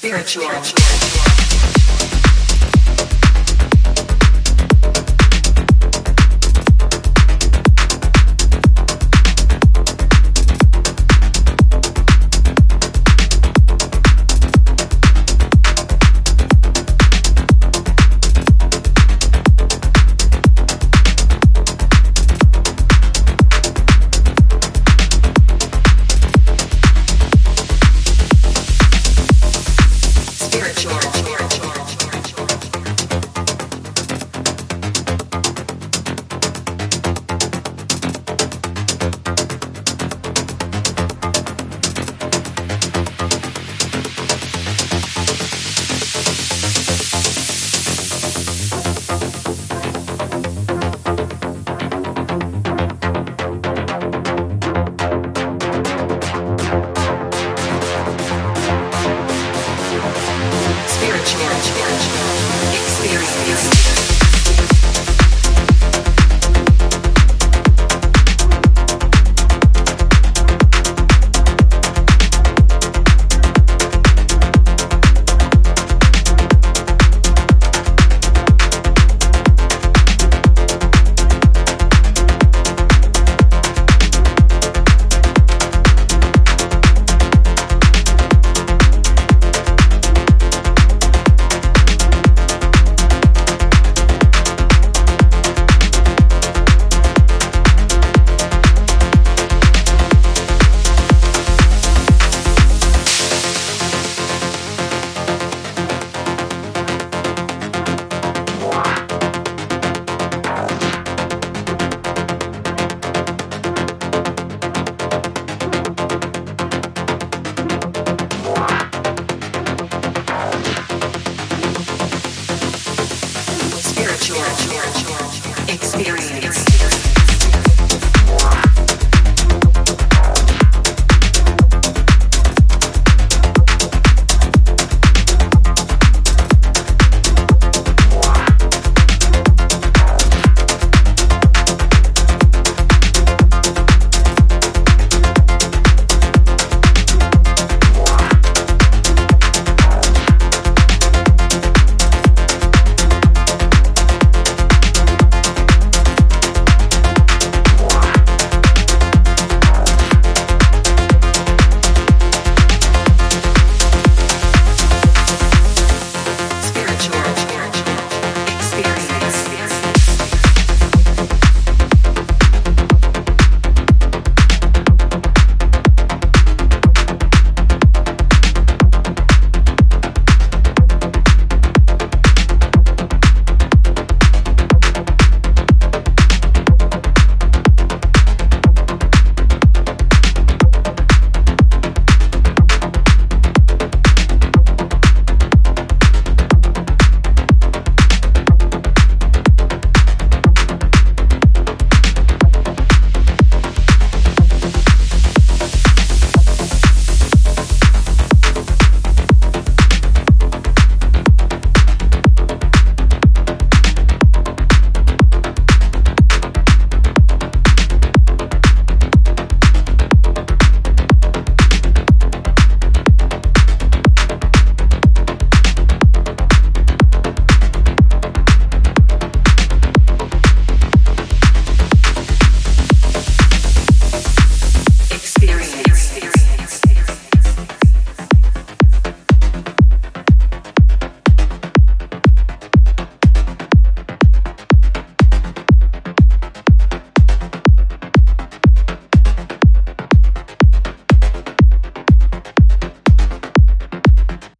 spiritual. spiritual. Experience. Natural.